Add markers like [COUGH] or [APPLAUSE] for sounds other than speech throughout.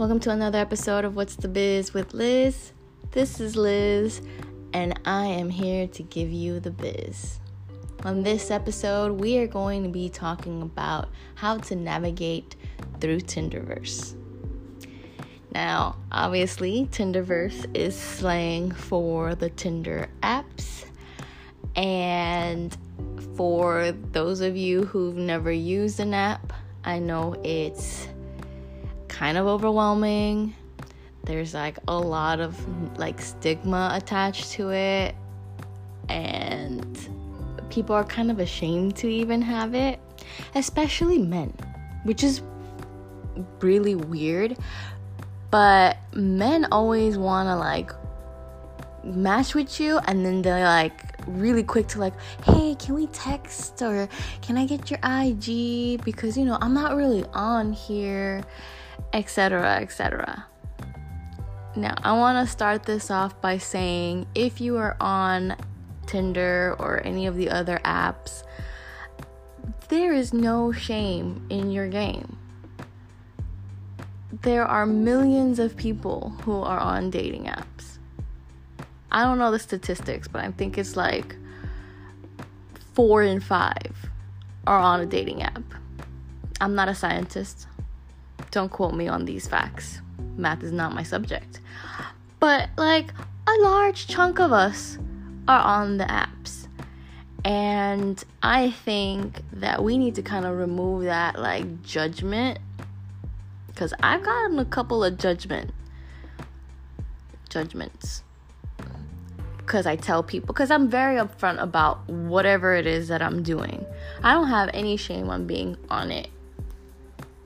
Welcome to another episode of What's the Biz with Liz. This is Liz, and I am here to give you the biz. On this episode, we are going to be talking about how to navigate through Tinderverse. Now, obviously, Tinderverse is slang for the Tinder apps. And for those of you who've never used an app, I know it's kind of overwhelming. There's like a lot of like stigma attached to it. And people are kind of ashamed to even have it, especially men, which is really weird. But men always want to like match with you and then they're like really quick to like, "Hey, can we text or can I get your IG because you know, I'm not really on here." Etc., etc. Now, I want to start this off by saying if you are on Tinder or any of the other apps, there is no shame in your game. There are millions of people who are on dating apps. I don't know the statistics, but I think it's like four in five are on a dating app. I'm not a scientist. Don't quote me on these facts. Math is not my subject. But like a large chunk of us are on the apps. And I think that we need to kind of remove that like judgment cuz I've gotten a couple of judgment judgments because I tell people because I'm very upfront about whatever it is that I'm doing. I don't have any shame on being on it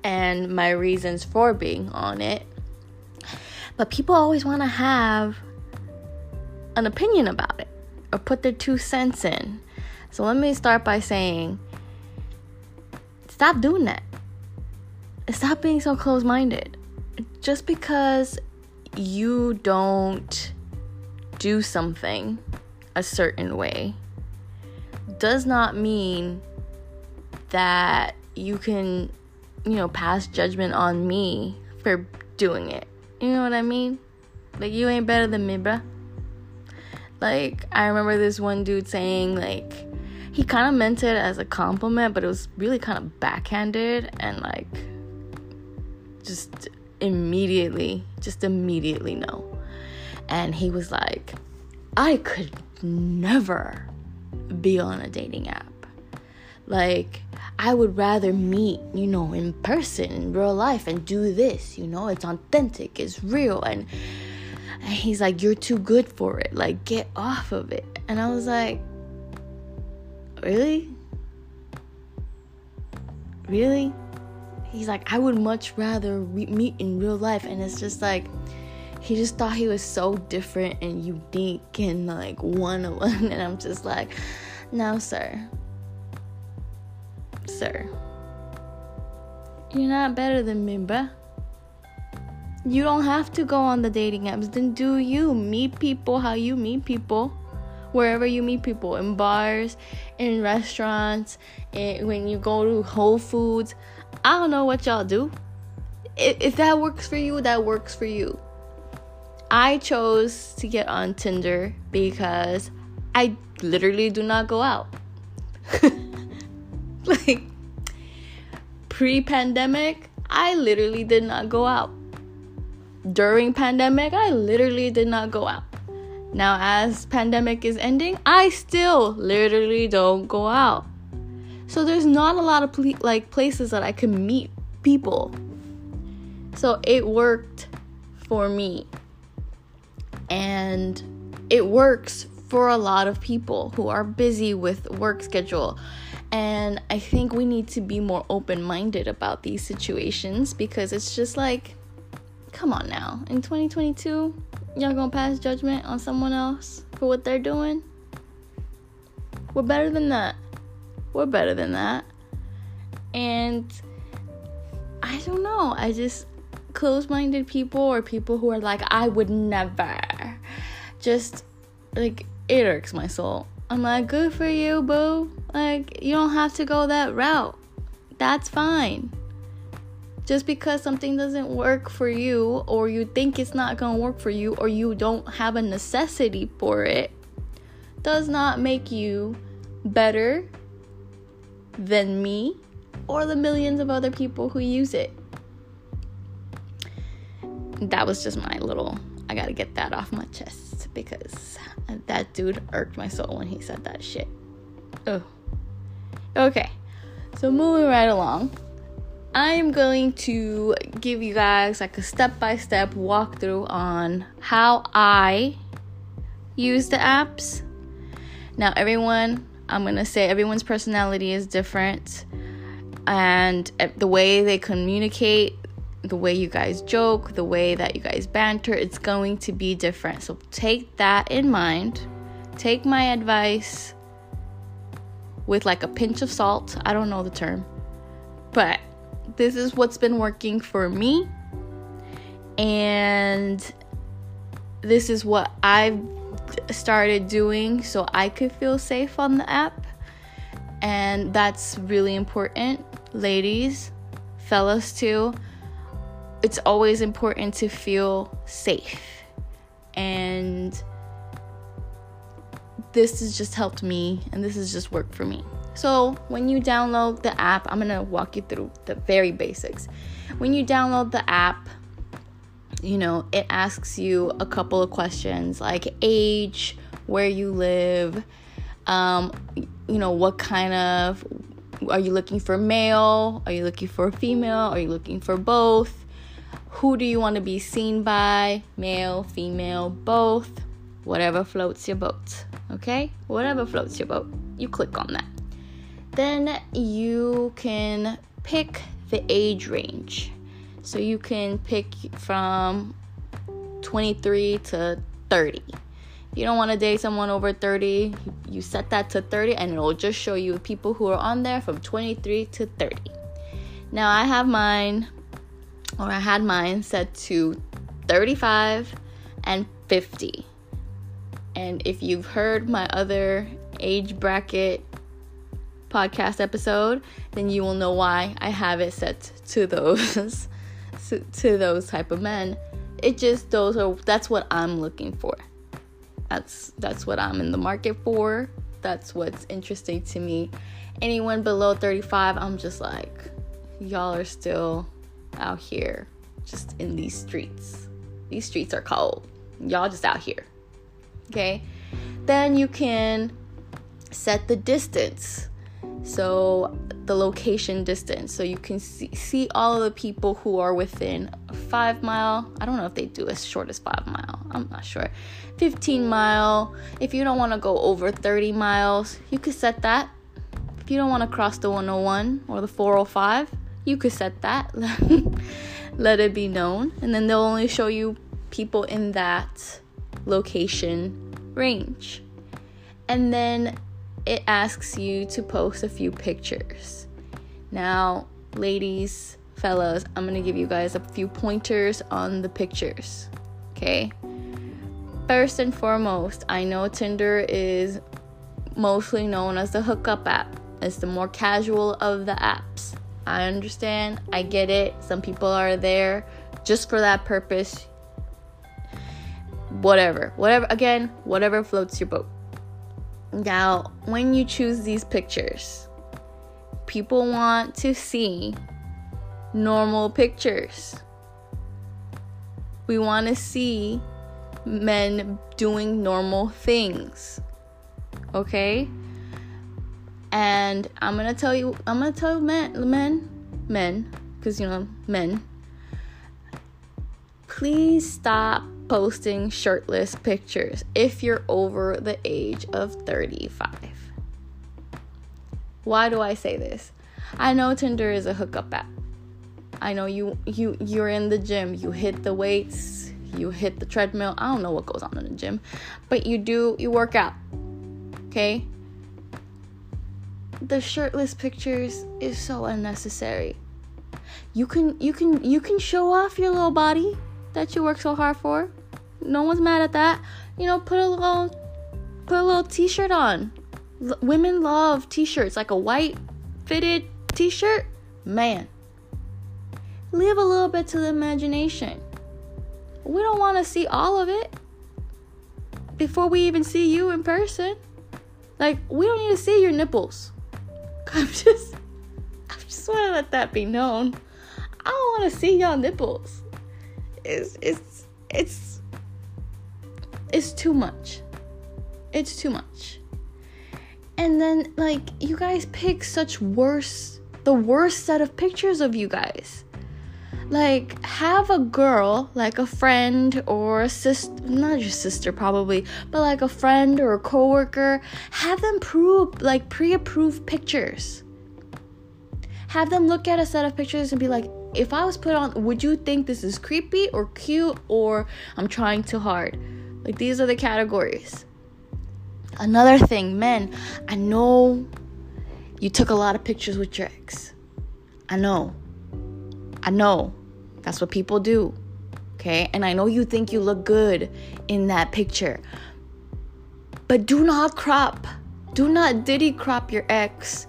and my reasons for being on it. But people always want to have an opinion about it or put their two cents in. So let me start by saying stop doing that. Stop being so close minded. Just because you don't do something a certain way does not mean that you can you know, pass judgment on me for doing it. You know what I mean? Like, you ain't better than me, bruh. Like, I remember this one dude saying, like, he kind of meant it as a compliment, but it was really kind of backhanded and, like, just immediately, just immediately no. And he was like, I could never be on a dating app. Like, I would rather meet, you know, in person, in real life, and do this, you know, it's authentic, it's real. And, and he's like, You're too good for it. Like, get off of it. And I was like, Really? Really? He's like, I would much rather re- meet in real life. And it's just like, he just thought he was so different and unique and like one of [LAUGHS] one. And I'm just like, no, sir sir. You're not better than me, bruh. You don't have to go on the dating apps. Then do you meet people how you meet people, wherever you meet people in bars, in restaurants, and when you go to Whole Foods. I don't know what y'all do. If, if that works for you, that works for you. I chose to get on Tinder because I literally do not go out. [LAUGHS] [LAUGHS] like pre-pandemic, I literally did not go out. During pandemic, I literally did not go out. Now as pandemic is ending, I still literally don't go out. So there's not a lot of ple- like places that I can meet people. So it worked for me. And it works for a lot of people who are busy with work schedule and I think we need to be more open minded about these situations because it's just like, come on now. In 2022, y'all gonna pass judgment on someone else for what they're doing? We're better than that. We're better than that. And I don't know. I just close minded people or people who are like, I would never. Just like, it irks my soul. I'm like, good for you, boo. Like, you don't have to go that route. That's fine. Just because something doesn't work for you, or you think it's not gonna work for you, or you don't have a necessity for it, does not make you better than me or the millions of other people who use it. That was just my little, I gotta get that off my chest because that dude irked my soul when he said that shit. Oh. Okay, so moving right along. I am going to give you guys like a step by step walkthrough on how I use the apps. Now, everyone, I'm to say everyone's personality is different, and eh, the way they communicate, the way you guys joke, the way that you guys banter, it's going to be different. So, take that in mind. Take my advice with like a pinch of salt. I don't know the term, but this is what's been working for me. And this is what I've started doing so I could feel safe on the app. And that's really important, ladies, fellas, too. It's always important to feel safe. And this has just helped me, and this has just worked for me. So, when you download the app, I'm gonna walk you through the very basics. When you download the app, you know, it asks you a couple of questions like age, where you live, um, you know, what kind of are you looking for male? Are you looking for female? Are you looking for both? Who do you want to be seen by? Male, female, both? Whatever floats your boat. Okay? Whatever floats your boat. You click on that. Then you can pick the age range. So you can pick from 23 to 30. If you don't want to date someone over 30, you set that to 30 and it'll just show you people who are on there from 23 to 30. Now I have mine, or I had mine set to 35 and 50. And if you've heard my other age bracket podcast episode, then you will know why I have it set to those [LAUGHS] to those type of men. It just those are that's what I'm looking for. That's that's what I'm in the market for. That's what's interesting to me. Anyone below 35, I'm just like y'all are still out here just in these streets. These streets are cold. Y'all just out here. Okay? Then you can set the distance. So the location distance. So you can see, see all of the people who are within five mile. I don't know if they do as short as five mile. I'm not sure. 15 mile. If you don't want to go over 30 miles you could set that. If you don't want to cross the 101 or the 405 you could set that. [LAUGHS] Let it be known. And then they'll only show you people in that location range and then it asks you to post a few pictures. Now, ladies, fellas, I'm gonna give you guys a few pointers on the pictures. Okay? First and foremost, I know Tinder is mostly known as the hookup app. It's the more casual of the apps. I understand, I get it. Some people are there just for that purpose. Whatever, whatever, again, whatever floats your boat. Now, when you choose these pictures, people want to see normal pictures. We want to see men doing normal things. Okay? And I'm going to tell you I'm going to tell men men men cuz you know men please stop posting shirtless pictures if you're over the age of 35. Why do I say this? I know Tinder is a hookup app. I know you you you're in the gym, you hit the weights, you hit the treadmill. I don't know what goes on in the gym, but you do you work out. Okay? The shirtless pictures is so unnecessary. You can you can you can show off your little body that you work so hard for. No one's mad at that. You know, put a little put a little t-shirt on. L- women love t-shirts like a white fitted t-shirt. Man. leave a little bit to the imagination. We don't want to see all of it before we even see you in person. Like, we don't need to see your nipples. [LAUGHS] I'm just, I just want to let that be known. I don't want to see y'all nipples. It's, it's, it's, it's too much. It's too much. And then, like, you guys pick such worse, the worst set of pictures of you guys. Like, have a girl, like a friend or a sister, not your sister probably, but like a friend or a coworker, have them prove, like, pre approved pictures. Have them look at a set of pictures and be like, if I was put on, would you think this is creepy or cute or I'm trying too hard? Like, these are the categories. Another thing, men, I know you took a lot of pictures with your ex. I know. I know. That's what people do. Okay? And I know you think you look good in that picture. But do not crop. Do not diddy crop your ex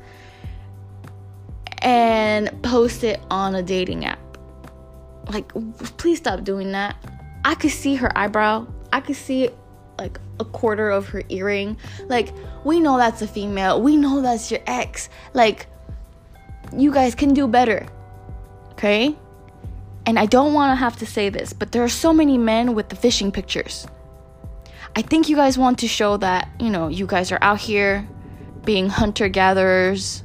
and post it on a dating app. Like, please stop doing that. I could see her eyebrow. I could see like a quarter of her earring. Like, we know that's a female. We know that's your ex. Like, you guys can do better. Okay? And I don't want to have to say this, but there are so many men with the fishing pictures. I think you guys want to show that, you know, you guys are out here being hunter gatherers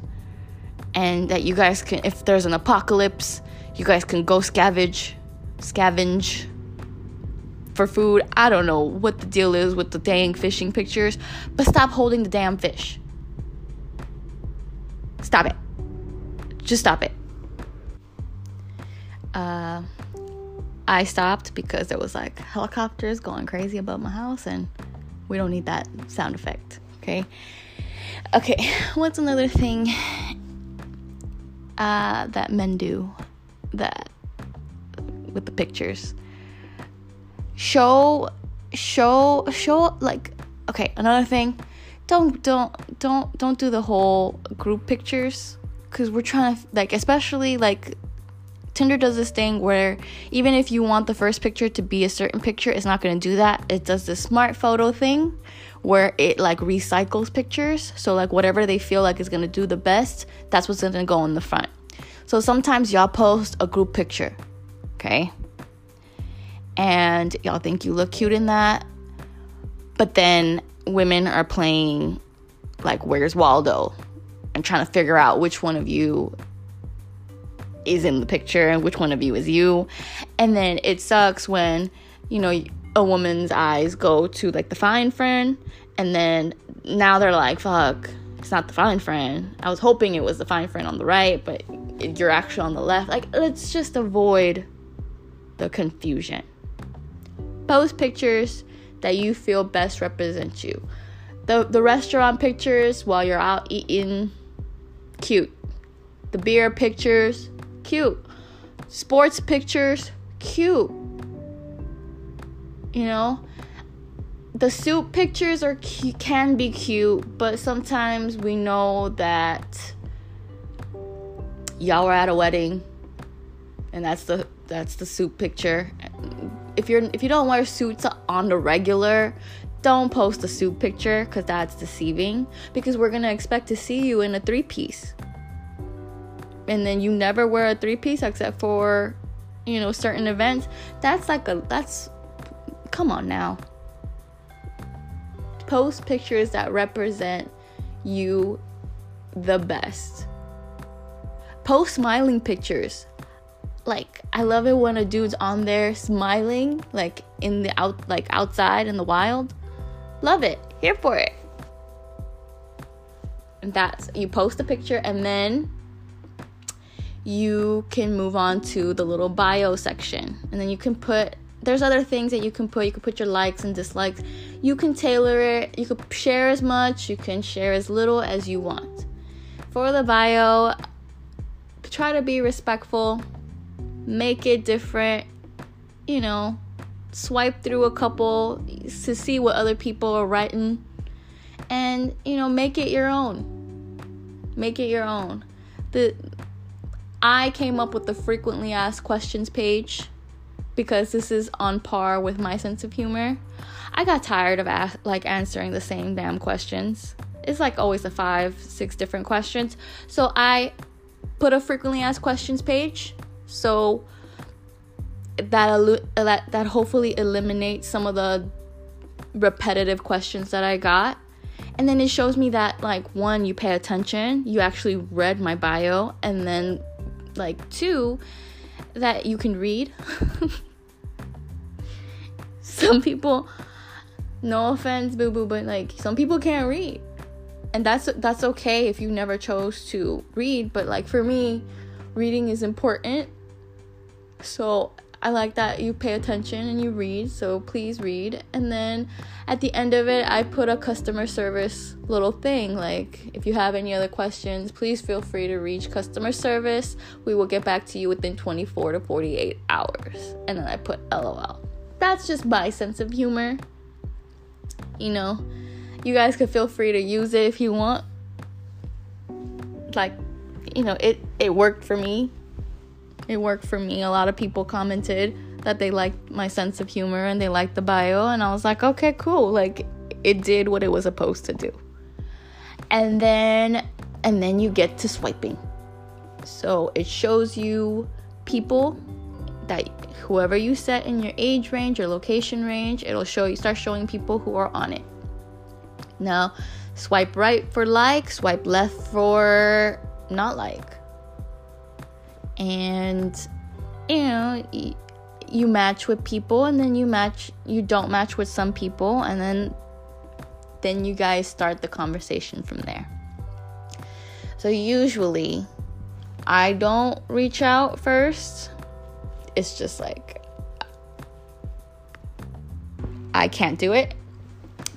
and that you guys can, if there's an apocalypse, you guys can go scavenge, scavenge for food. I don't know what the deal is with the dang fishing pictures, but stop holding the damn fish. Stop it. Just stop it. Uh, I stopped because there was like helicopters going crazy above my house, and we don't need that sound effect. Okay. Okay. What's another thing uh, that men do. That with the pictures? show show show like okay another thing. Don't don't don't don't do the whole group pictures because we're trying to like especially like tinder does this thing where even if you want the first picture to be a certain picture it's not going to do that. It does the smart photo thing where it like recycles pictures so like whatever they feel like is to do the best that's what's to go in the front so sometimes y'all post a group picture okay and y'all think you look cute in that. But then women are playing like Where's Waldo and trying to figure out which one of you is in the picture and which one of you is you. And then it sucks when, you know, a woman's eyes go to like the fine friend and then now they're like, fuck, it's not the fine friend. I was hoping it was the fine friend on the right, but you're actually on the left. Like, let's just avoid the confusion. Post pictures that you feel best represent you. The the restaurant pictures while you're out eating, cute. The beer pictures, cute. Sports pictures, cute. You know, the suit pictures are can be cute, but sometimes we know that y'all were at a wedding, and that's the that's the suit picture. If you're if you don't wear suits on the regular don't post a suit picture because that's deceiving because we're gonna expect to see you in a three piece and then you never wear a three piece except for you know certain events. That's like a that's come on now post pictures that represent you the best post smiling pictures like I love it when a dude's on there smiling like in the out like outside in the wild. Love it. Here for it. And that's you post a picture and then you can move on to the little bio section. And then you can put there's other things that you can put. You can put your likes and dislikes. You can tailor it. You can share as much, you can share as little as you want. For the bio, try to be respectful make it different, you know, swipe through a couple to see what other people are writing and, you know, make it your own. Make it your own. The I came up with the frequently asked questions page because this is on par with my sense of humor. I got tired of like answering the same damn questions. It's like always the five, six different questions. So I put a frequently asked questions page. So that that that hopefully eliminates some of the repetitive questions that I got. And then it shows me that like one, you pay attention, you actually read my bio, and then like two, that you can read. [LAUGHS] some people no offense, boo boo, but like some people can't read. And that's that's okay if you never chose to read, but like for me, reading is important. So I like that you pay attention and you read, so please read. And then at the end of it, I put a customer service little thing like, if you have any other questions, please feel free to reach customer service. We will get back to you within 24 to 48 hours. And then I put LOL. That's just my sense of humor. You know, you guys could feel free to use it if you want. Like, you know, it it worked for me it worked for me. A lot of people commented that they liked my sense of humor and they liked the bio, and I was like, okay, cool. Like, it did what it was supposed to do. And then, and then you get to swiping. So it shows you people that whoever you set in your age range or location range, it'll show you, start showing people who are on it. Now, swipe right for like, swipe left for not like. And you know you match with people and then you match you don't match with some people and then then you guys start the conversation from there. So usually i don't reach out first it's just like i can't do it.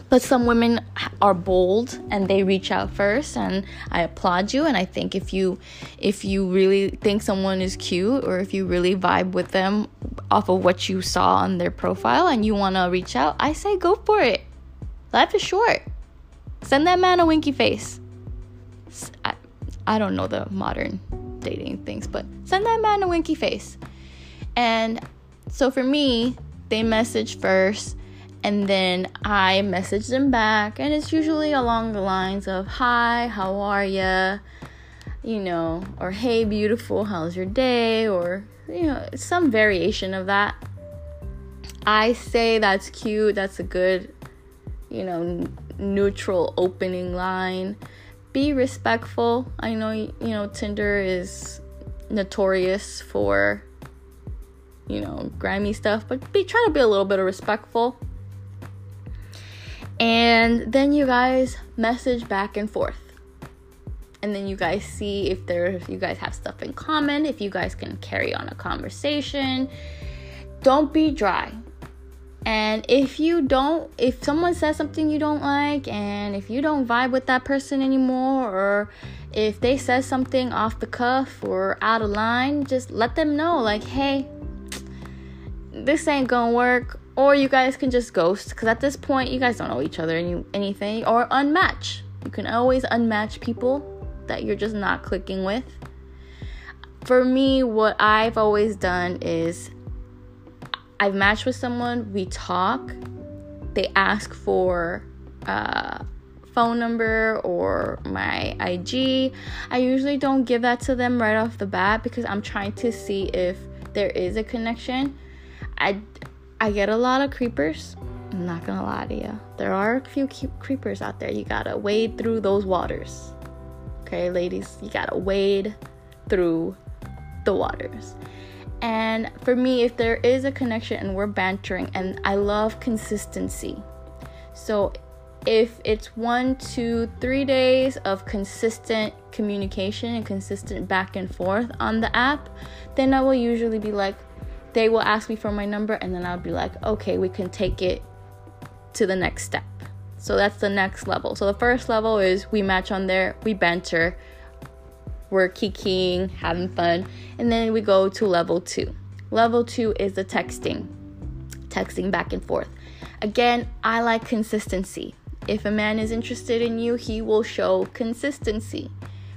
But some women are bold and they reach out first and i applaud you. And i think if you if you really think someone is cute or if you really vibe with them off of what you saw on their profile and you want to reach out i say go for it. Life is short. Send that man a winky face. I, I don't know the modern dating things but send that man a winky face and so for me they message first and then I message them back, and it's usually along the lines of Hi, how are ya? You know, or Hey, beautiful, how's your day? Or, you know, some variation of that. I say that's cute, that's a good, you know, neutral opening line. Be respectful. I know, you know, Tinder is notorious for, you know, grimy stuff, but be try to be a little bit of respectful and then you guys message back and forth. And then you guys see if there if you guys have stuff in common, if you guys can carry on a conversation. Don't be dry. And if you don't, if someone says something you don't like, and if you don't vibe with that person anymore, or if they says something off the cuff or out of line, just let them know, like, hey, this ain't gonna work, or you guys can just ghost because at this point you guys don't know each other any anything or unmatch. You can always unmatch people that you're just not clicking with. For me what i've always done is i've matched with someone we talk they ask for uh, phone number or my ig i usually don't give that to them right off the bat because i'm trying to see if there is a connection i I get a lot of creepers. I'm not gonna lie to you. There are a few creepers out there. You gotta wade through those waters. Okay, ladies, you gotta wade through the waters. And for me, if there is a connection and we're bantering, and I love consistency. So if it's one, two, three days of consistent communication and consistent back and forth on the app, then I will usually be like, they will ask me for my number and then I'll be like, okay, we can take it to the next step. So that's the next level. So the first level is we match on there, we banter, we're kikiing, having fun, and then we go to level two. Level two is the texting, texting back and forth. Again, I like consistency. If a man is interested in you, he will show consistency,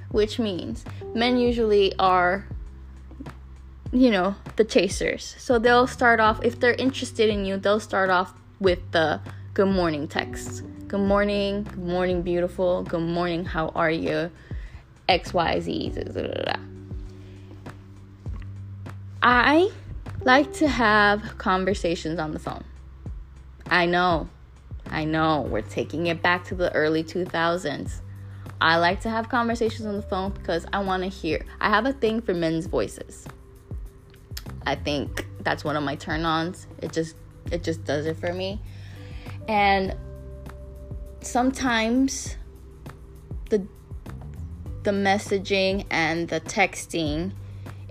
which means men usually are you know, the chasers. So they'll start off, if they're interested in you, they'll start off with the good morning text. Good morning, good morning, beautiful. Good morning, how are you? XYZ. I like to have conversations on the phone. I know, I know, we're taking it back to the early 2000s. I like to have conversations on the phone because I want to hear. I have a thing for men's voices. I think that's one of my turn-ons. It just it just does it for me. And sometimes the the messaging and the texting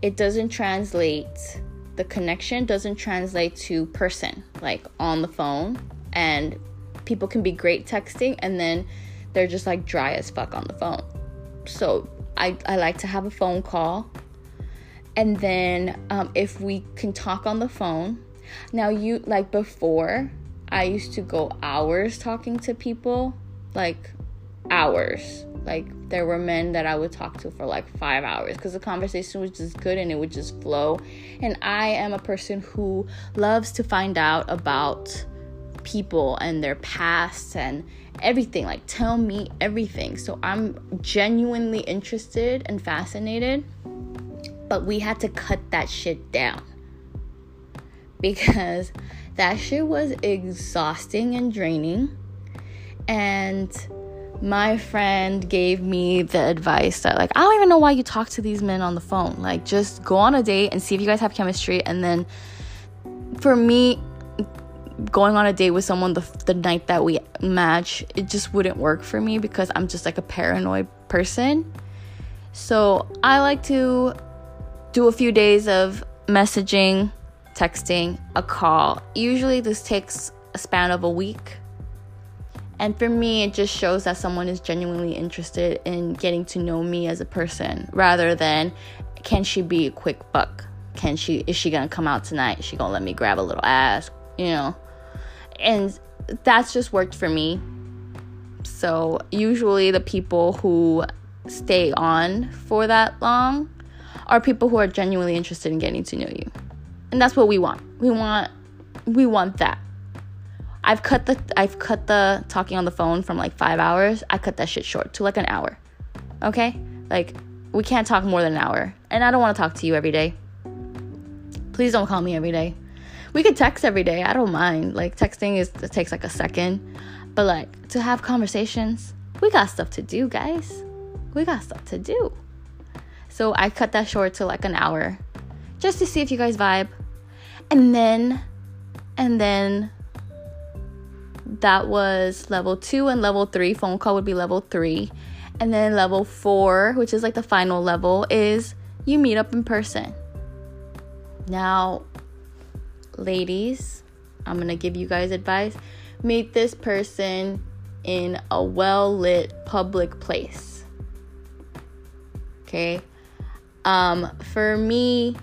it doesn't translate the connection doesn't translate to person like on the phone and people can be great texting and then they're just like dry as fuck on the phone so i, I like to have a phone call and then um, if we can talk on the phone. Now you like before i used to go hours talking to people like hours. Like there were men that i would talk to for like five hours because the conversation was just good and it would just flow. And i am a person who loves to find out about people and their past and everything like tell me everything. So i'm genuinely interested and fascinated but we had to cut that shit down because that shit was exhausting and draining. And my friend gave me the advice that, like, I don't even know why you talk to these men on the phone. Like, just go on a date and see if you guys have chemistry. And then for me, going on a date with someone the, the night that we match, it just wouldn't work for me because I'm just like a paranoid person. So I like to do a few days of messaging, texting, a call. Usually, this takes a span of a week. And for me, it just shows that someone is genuinely interested in getting to know me as a person rather than can she be a quick buck? Can she is she gonna come out tonight? Is she gonna let me grab a little ass? You know? And that's just worked for me. So usually the people who stay on for that long are people who are genuinely interested in getting to know you. And that's what we want. We want we want that. I've cut the I've cut the talking on the phone from like 5 hours. I cut that shit short to like an hour. Okay? Like we can't talk more than an hour. And I don't want to talk to you every day. Please don't call me every day. We could text every day. I don't mind. Like texting is it takes like a second. But like to have conversations, we got stuff to do, guys. We got stuff to do. So I cut that short to like an hour just to see if you guys vibe. And then, and then that was level two and level three. Phone call would be level three. And then level four, which is like the final level, is you meet up in person. Now, ladies, I'm gonna give you guys advice. Meet this person in a well lit public place. Okay? Um, for me,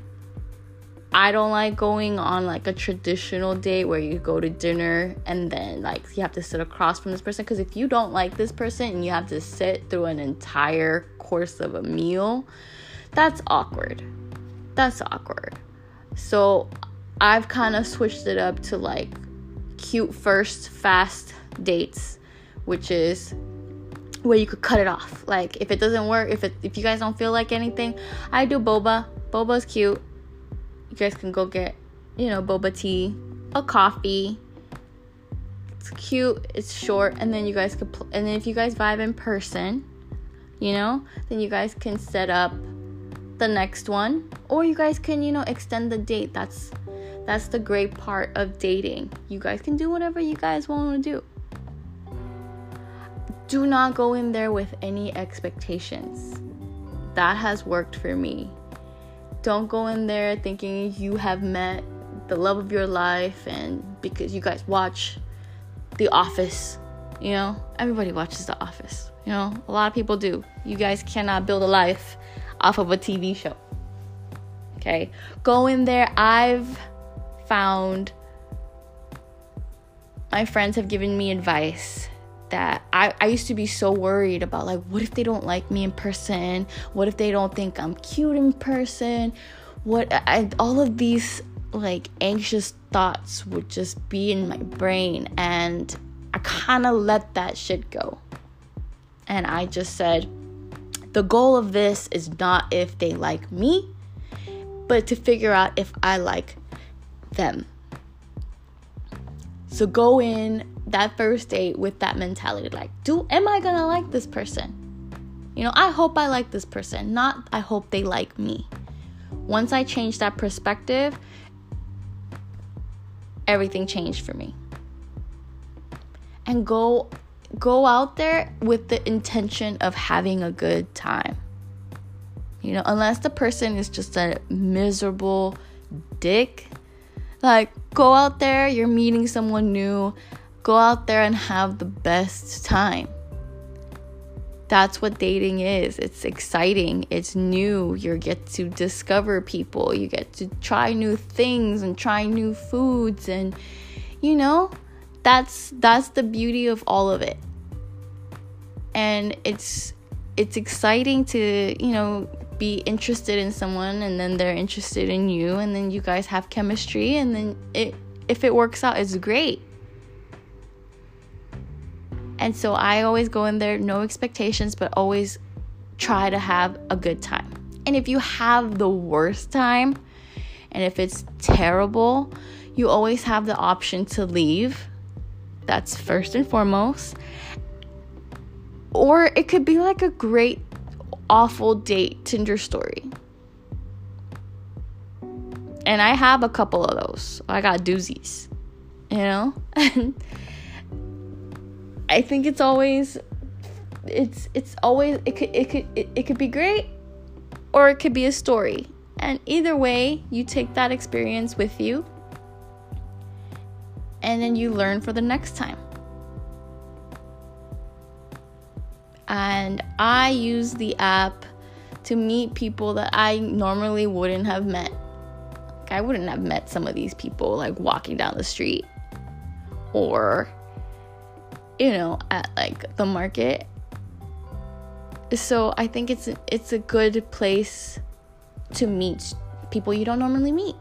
I don't like going on like a traditional date where you go to dinner and then like you have to sit across from this person because if you don't like this person and you have to sit through an entire course of a meal, that's awkward. That's awkward. So I've kind of switched it up to like cute first fast dates, which is where you could cut it off. Like if it doesn't work, if it if you guys don't feel like anything, I do boba. Boba's cute. You guys can go get, you know, boba tea, a coffee. It's cute, it's short, and then you guys could pl- and then if you guys vibe in person, you know, then you guys can set up the next one or you guys can, you know, extend the date. That's that's the great part of dating. You guys can do whatever you guys want to do do not go in there with any expectations. That has worked for me. Don't go in there thinking you have met the love of your life and because you guys watch The Office, you know, everybody watches The Office, you know, a lot of people do. You guys cannot build a life off of a TV show. Okay, go in there. I've found my friends have given me advice that I, I used to be so worried about like what if they don't like me in person what if they don't think i'm cute in person what I, all of these like anxious thoughts would just be in my brain and I kind of let that shit go. And I just said, the goal of this is not if they like me, but to figure out if I like them. So go in that first date with that mentality like, do am I to like this person? You know, I hope I like this person, not I hope they like me. Once I changed that perspective, everything changed for me. And go go out there with the intention of having a good time. You know, unless the person is just a miserable dick, like go out there, you're meeting someone new, go out there and have the best time that's what dating is. It's exciting, it's new. You get to discover people, you get to try new things and try new foods and you know, that's that's the beauty of all of it. And it's it's exciting to, you know, be interested in someone and then they're interested in you and then you guys have chemistry and then it if it works out it's great and so I always go in there, no expectations, but always try to have a good time. And if you have the worst time, and if it's terrible, you always have the option to leave. That's first and foremost. Or it could be like a great, awful date Tinder story. And I have a couple of those. I got doozies, you know? [LAUGHS] I think it's always it's it's always it could it could it, it could be great or it could be a story. And either way, you take that experience with you and then you learn for the next time. And I use the app to meet people that I normally wouldn't have met. I wouldn't have met some of these people like walking down the street or you know, at like the market. So I think it's it's a good place to meet people you don't normally meet.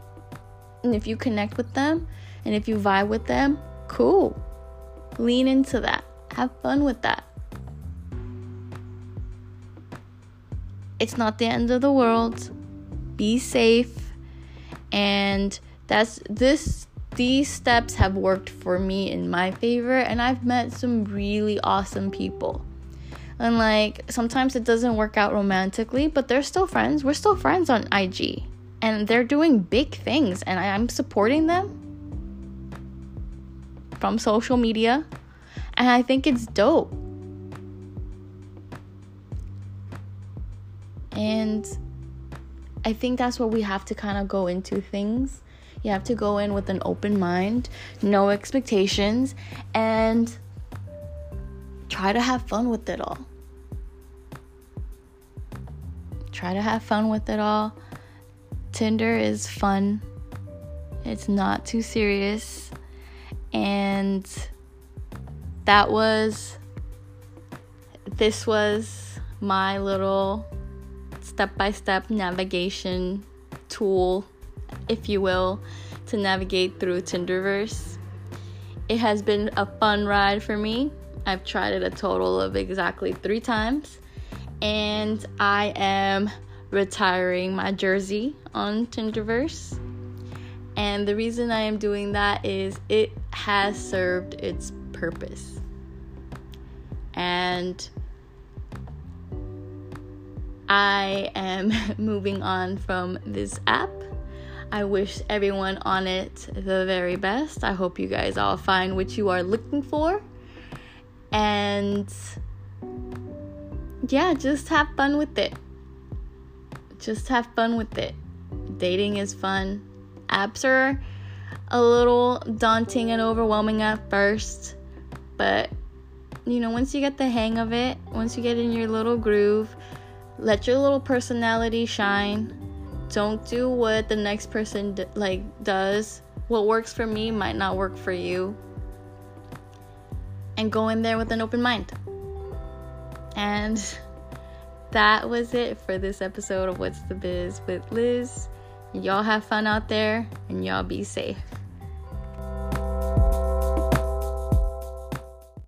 And if you connect with them and if you vibe with them, cool. Lean into that. Have fun with that. It's not the end of the world. Be safe. And that's this these steps have worked for me in my favor and I've met some really awesome people. And like sometimes it doesn't work out romantically, but they're still friends. We're still friends on IG. And they're doing big things and I'm supporting them from social media. And I think it's dope. And I think that's what we have to kind of go into things you have to go in with an open mind, no expectations, and try to have fun with it all. Try to have fun with it all. Tinder is fun, it's not too serious. And that was, this was my little step by step navigation tool if you will, to navigate through Tinderverse. It has been a fun ride for me. I've tried it a total of exactly three times, and I am retiring my jersey on Tinderverse. And the reason I am doing that is it has served its purpose. And I am [LAUGHS] moving on from this app I wish everyone on it the very best. I hope you guys all find what you are looking for. And yeah, just have fun with it. Just have fun with it. Dating is fun. Apps are a little daunting and overwhelming at first, but you know, once you get the hang of it, once you get in your little groove, let your little personality shine don't do what the next person d- like does. What works for me might not work for you. And go in there with an open mind. And [LAUGHS] that was it for this episode of what's the biz with liz. Y'all have fun out there and y'all be safe.